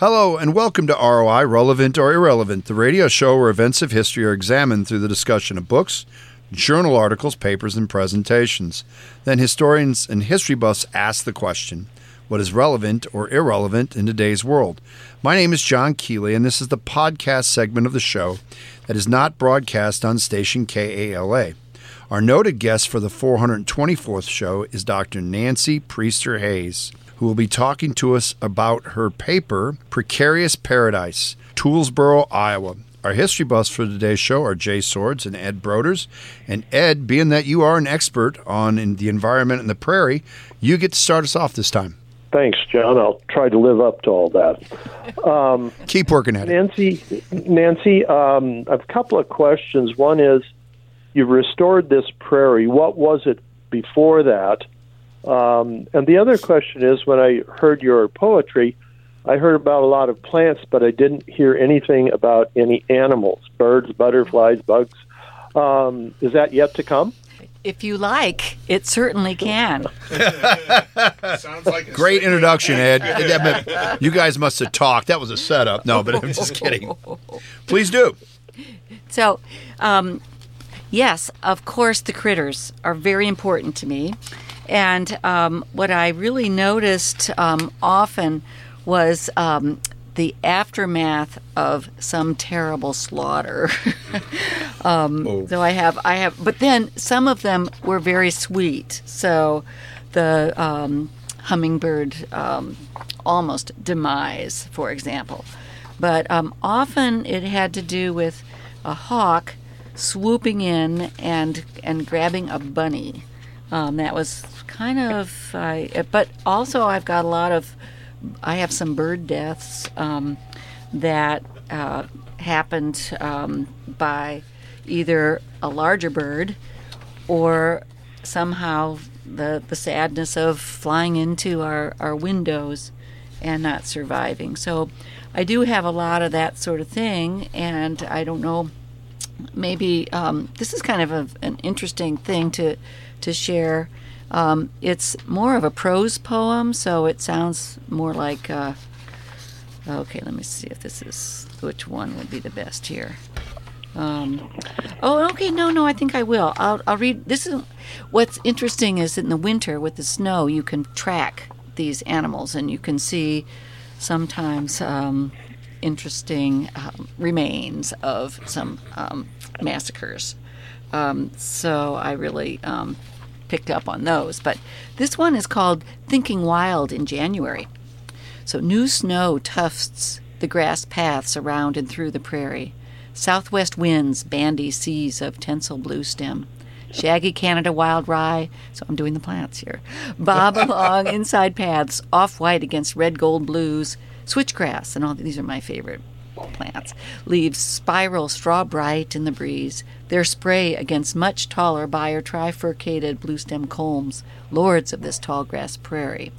Hello, and welcome to ROI Relevant or Irrelevant, the radio show where events of history are examined through the discussion of books, journal articles, papers, and presentations. Then historians and history buffs ask the question what is relevant or irrelevant in today's world? My name is John Keeley, and this is the podcast segment of the show that is not broadcast on station KALA. Our noted guest for the 424th show is Dr. Nancy Priester Hayes who will be talking to us about her paper, Precarious Paradise, Toolesboro, Iowa. Our history buffs for today's show are Jay Swords and Ed Broders. And Ed, being that you are an expert on the environment and the prairie, you get to start us off this time. Thanks, John. I'll try to live up to all that. Um, Keep working at Nancy, it. Nancy, um, I have a couple of questions. One is, you've restored this prairie. What was it before that? Um, and the other question is when I heard your poetry, I heard about a lot of plants, but I didn't hear anything about any animals birds, butterflies, bugs. Um, is that yet to come? If you like, it certainly can. Sounds like great introduction, Ed. you guys must have talked. That was a setup. No, but I'm just kidding. Please do. So, um, yes, of course, the critters are very important to me. And um, what I really noticed um, often was um, the aftermath of some terrible slaughter. Um, oh. So I have, I have, but then some of them were very sweet. So the um, hummingbird um, almost demise, for example. But often it had to do with a hawk swooping in and and grabbing a bunny. Um, that was kind of, but also I've got a lot of, I have some bird deaths um, that uh, happened um, by either a larger bird or somehow the, the sadness of flying into our, our windows and not surviving. So I do have a lot of that sort of thing, and I don't know. Maybe um, this is kind of a, an interesting thing to to share um, it's more of a prose poem, so it sounds more like. Uh, okay, let me see if this is which one would be the best here. Um, oh, okay. No, no. I think I will. I'll, I'll read. This is what's interesting is in the winter with the snow, you can track these animals, and you can see sometimes um, interesting um, remains of some um, massacres. Um, so I really um, picked up on those. But this one is called Thinking Wild in January. So new snow tufts the grass paths around and through the prairie. Southwest winds bandy seas of tencel blue stem. Shaggy Canada wild rye, so I'm doing the plants here, bob along inside paths, off white against red gold blues, switchgrass, and all these are my favorite plants. Leaves spiral straw bright in the breeze, their spray against much taller Bayer trifurcated bluestem culms, lords of this tall grass prairie.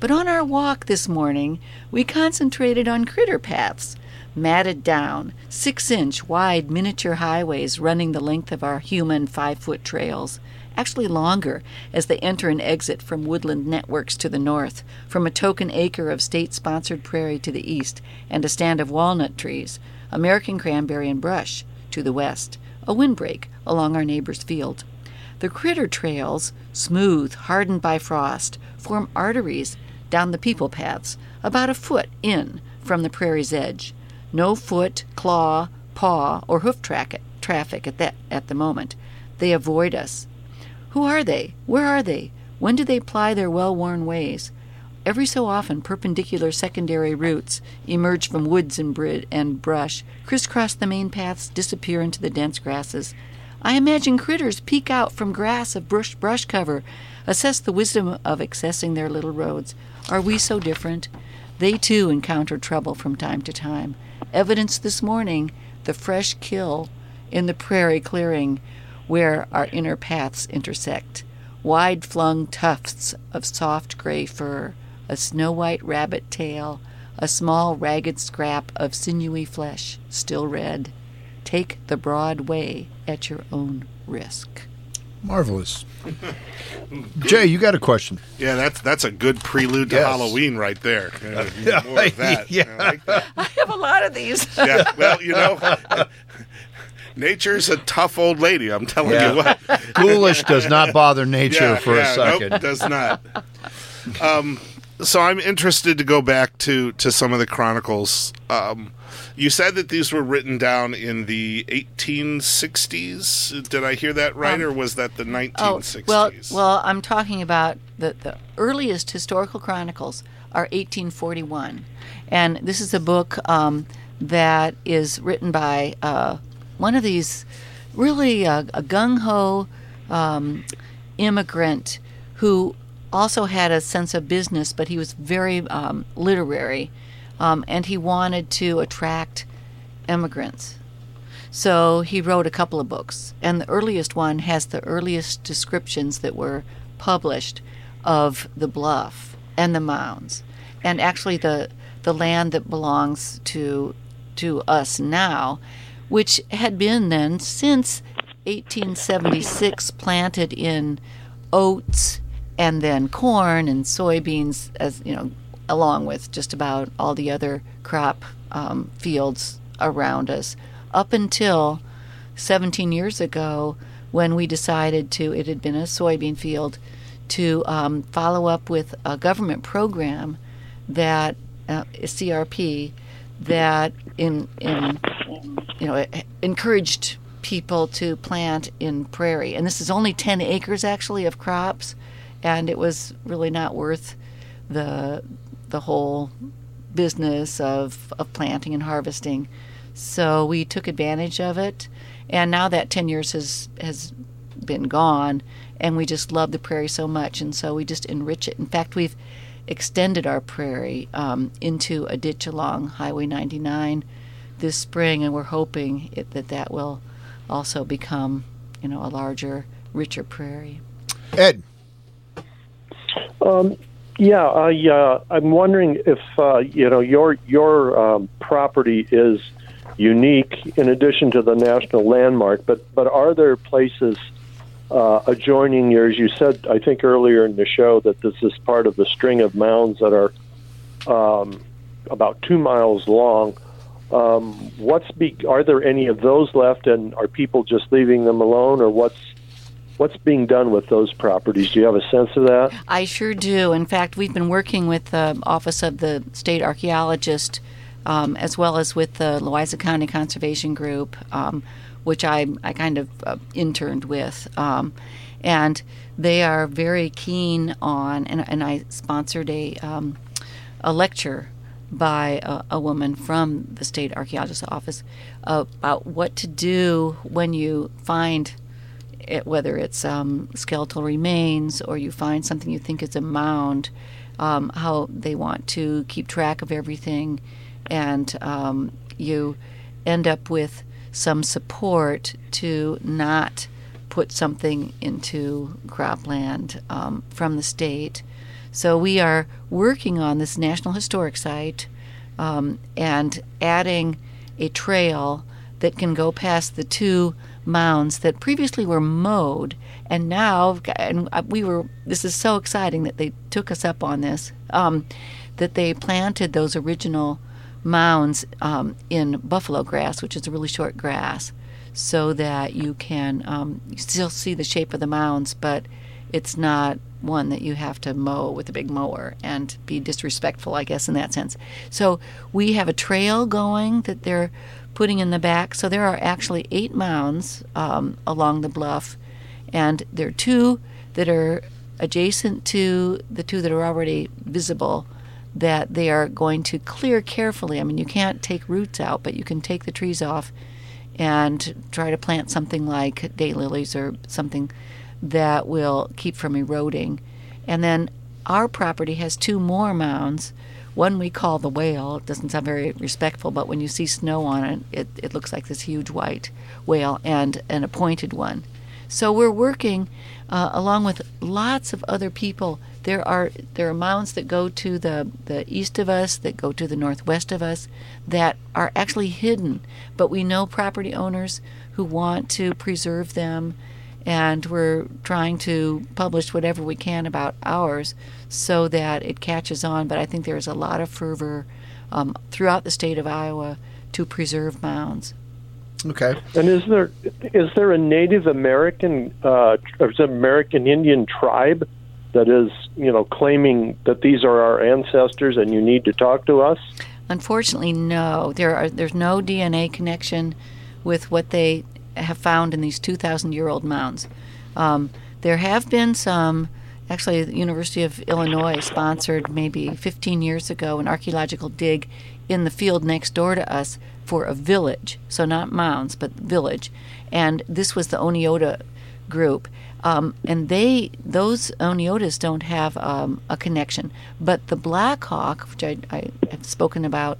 But on our walk this morning, we concentrated on critter paths, matted down, six inch wide miniature highways running the length of our human five foot trails, actually longer as they enter and exit from woodland networks to the north, from a token acre of state sponsored prairie to the east, and a stand of walnut trees, American cranberry and brush to the west, a windbreak along our neighbor's field. The critter trails, smooth, hardened by frost, form arteries down the people paths, about a foot in from the prairie's edge. No foot, claw, paw, or hoof tra- traffic at, that, at the moment. They avoid us, who are they? Where are they? When do they ply their well worn ways? Every so often, perpendicular secondary routes emerge from woods and, brid- and brush, crisscross the main paths, disappear into the dense grasses. I imagine critters peek out from grass of brush, brush cover, assess the wisdom of accessing their little roads. Are we so different? They too encounter trouble from time to time. Evidence this morning the fresh kill in the prairie clearing where our inner paths intersect. Wide flung tufts of soft gray fur, a snow white rabbit tail, a small ragged scrap of sinewy flesh, still red. Take the broad way at your own risk. Marvelous. Jay, you got a question? Yeah, that's that's a good prelude to Yes. Halloween right there. Uh, more of that. Yeah. I like that. I have a lot of these. Yeah, well, you know, nature's a tough old lady. I'm telling Yeah. you what. Ghoulish does not bother nature Yeah, for yeah, a second. Nope, does not. Um, so I'm interested to go back to to some of the chronicles. Um, you said that these were written down in the 1860s. Did I hear that right, Um, or was that the 1960s? Oh 1960s? well, well, I'm talking about the the earliest historical chronicles are 1841, and this is a book um, that is written by uh, one of these really uh, a gung ho um, immigrant who also had a sense of business, but he was very um, literary, um, and he wanted to attract immigrants. So he wrote a couple of books, and the earliest one has the earliest descriptions that were published of the bluff and the mounds, and actually the the land that belongs to to us now, which had been then since 1876 planted in oats and then corn and soybeans as you know along with just about all the other crop um, fields around us. Up until 17 years ago when we decided to it had been a soybean field to um, follow up with a government program that uh, CRP that in in you know encouraged people to plant in prairie. And this is only 10 acres actually of crops and it was really not worth the the whole business of of planting and harvesting. So we took advantage of it and now that 10 years has has been gone and we just love the prairie so much and so we just enrich it. In fact we've extended our prairie um, into a ditch along highway 99 this spring and we're hoping it, that that will also become you know a larger richer prairie. Ed, Um, yeah, I, uh, I'm wondering if uh, you know your your um, property is unique in addition to the national landmark, but but are there places uh, adjoining yours? You said I think earlier in the show that this is part of the string of mounds that are um, about two miles long. Um, what's be, are there any of those left, and are people just leaving them alone, or what's what's being done with those properties? Do you have a sense of that? I sure do. In fact, we've been working with the Office of the State Archaeologist um, as well as with the Louisa County Conservation Group, um, which I, I kind of uh, interned with. Um, and they are very keen on, and, and I sponsored a, um, a lecture by a, a woman from the State Archaeologist's Office about what to do when you find it, whether it's um, skeletal remains or you find something you think is a mound, um, how they want to keep track of everything, and um, you end up with some support to not put something into cropland um, from the state. So we are working on this National Historic Site um, and adding a trail that can go past the two mounds that previously were mowed and now and we were this is so exciting that they took us up on this um, that they planted those original mounds um, in buffalo grass which is a really short grass so that you can um, still see the shape of the mounds but it's not one that you have to mow with a big mower and be disrespectful, I guess, in that sense. So we have a trail going that they're putting in the back. So there are actually eight mounds um, along the bluff, and there are two that are adjacent to the two that are already visible that they are going to clear carefully. I mean, you can't take roots out, but you can take the trees off and try to plant something like daylilies or something that will keep from eroding. And then our property has two more mounds. One we call the whale. It doesn't sound very respectful, but when you see snow on it, it, it looks like this huge white whale and an appointed one. So we're working uh, along with lots of other people. There are there are mounds that go to the, the east of us, that go to the northwest of us, that are actually hidden, but we know property owners who want to preserve them and we're trying to publish whatever we can about ours so that it catches on. But I think there's a lot of fervor um, throughout the state of Iowa to preserve mounds. Okay. And is there is there a Native American uh, or is it American Indian tribe that is you know claiming that these are our ancestors and you need to talk to us? Unfortunately, no. There are there's no DNA connection with what they have found in these 2,000 year old mounds. Um, there have been some. Actually, the University of Illinois sponsored maybe 15 years ago an archaeological dig in the field next door to us for a village. So not mounds, but village. And this was the Oneota group. Um, and they those Oneotas don't have um, a connection, but the Black Hawk, which I, I have spoken about,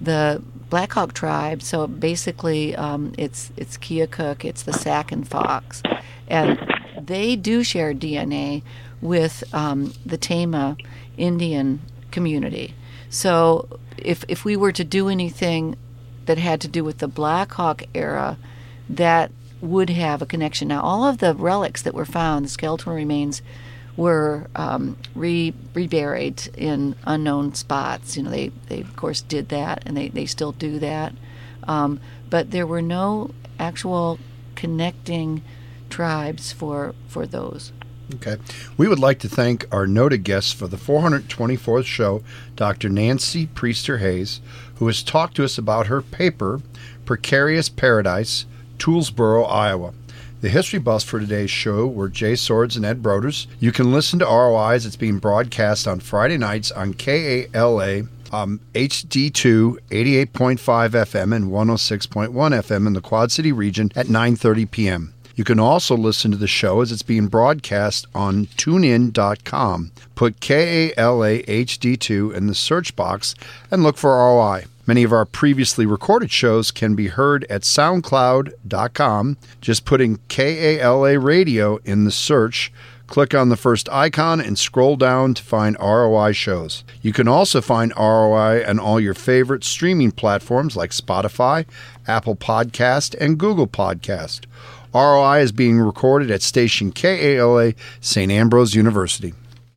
the Black Hawk tribe. So basically, um, it's it's Keokuk, it's the Sac and Fox, and they do share DNA with um, the Tama Indian community. So if if we were to do anything that had to do with the Black Hawk era, that would have a connection. Now, all of the relics that were found, the skeletal remains, were um, re- reburied in unknown spots. You know, they, they of course did that, and they, they still do that. Um, but there were no actual connecting tribes for for those. Okay. We would like to thank our noted guest for the 424th show, Dr. Nancy Priester Hayes, who has talked to us about her paper, Precarious Paradise, Toolesboro, Iowa. The history buffs for today's show were Jay Swords and Ed Broders. You can listen to ROI as it's being broadcast on Friday nights on KALA um, HD2 88.5 FM and 106.1 FM in the Quad City region at 9:30 p.m. You can also listen to the show as it's being broadcast on tunein.com. Put KALA HD2 in the search box and look for ROI. Many of our previously recorded shows can be heard at soundcloud.com. Just putting KALA radio in the search, click on the first icon and scroll down to find ROI shows. You can also find ROI on all your favorite streaming platforms like Spotify, Apple Podcast, and Google Podcast. ROI is being recorded at station KALA St. Ambrose University.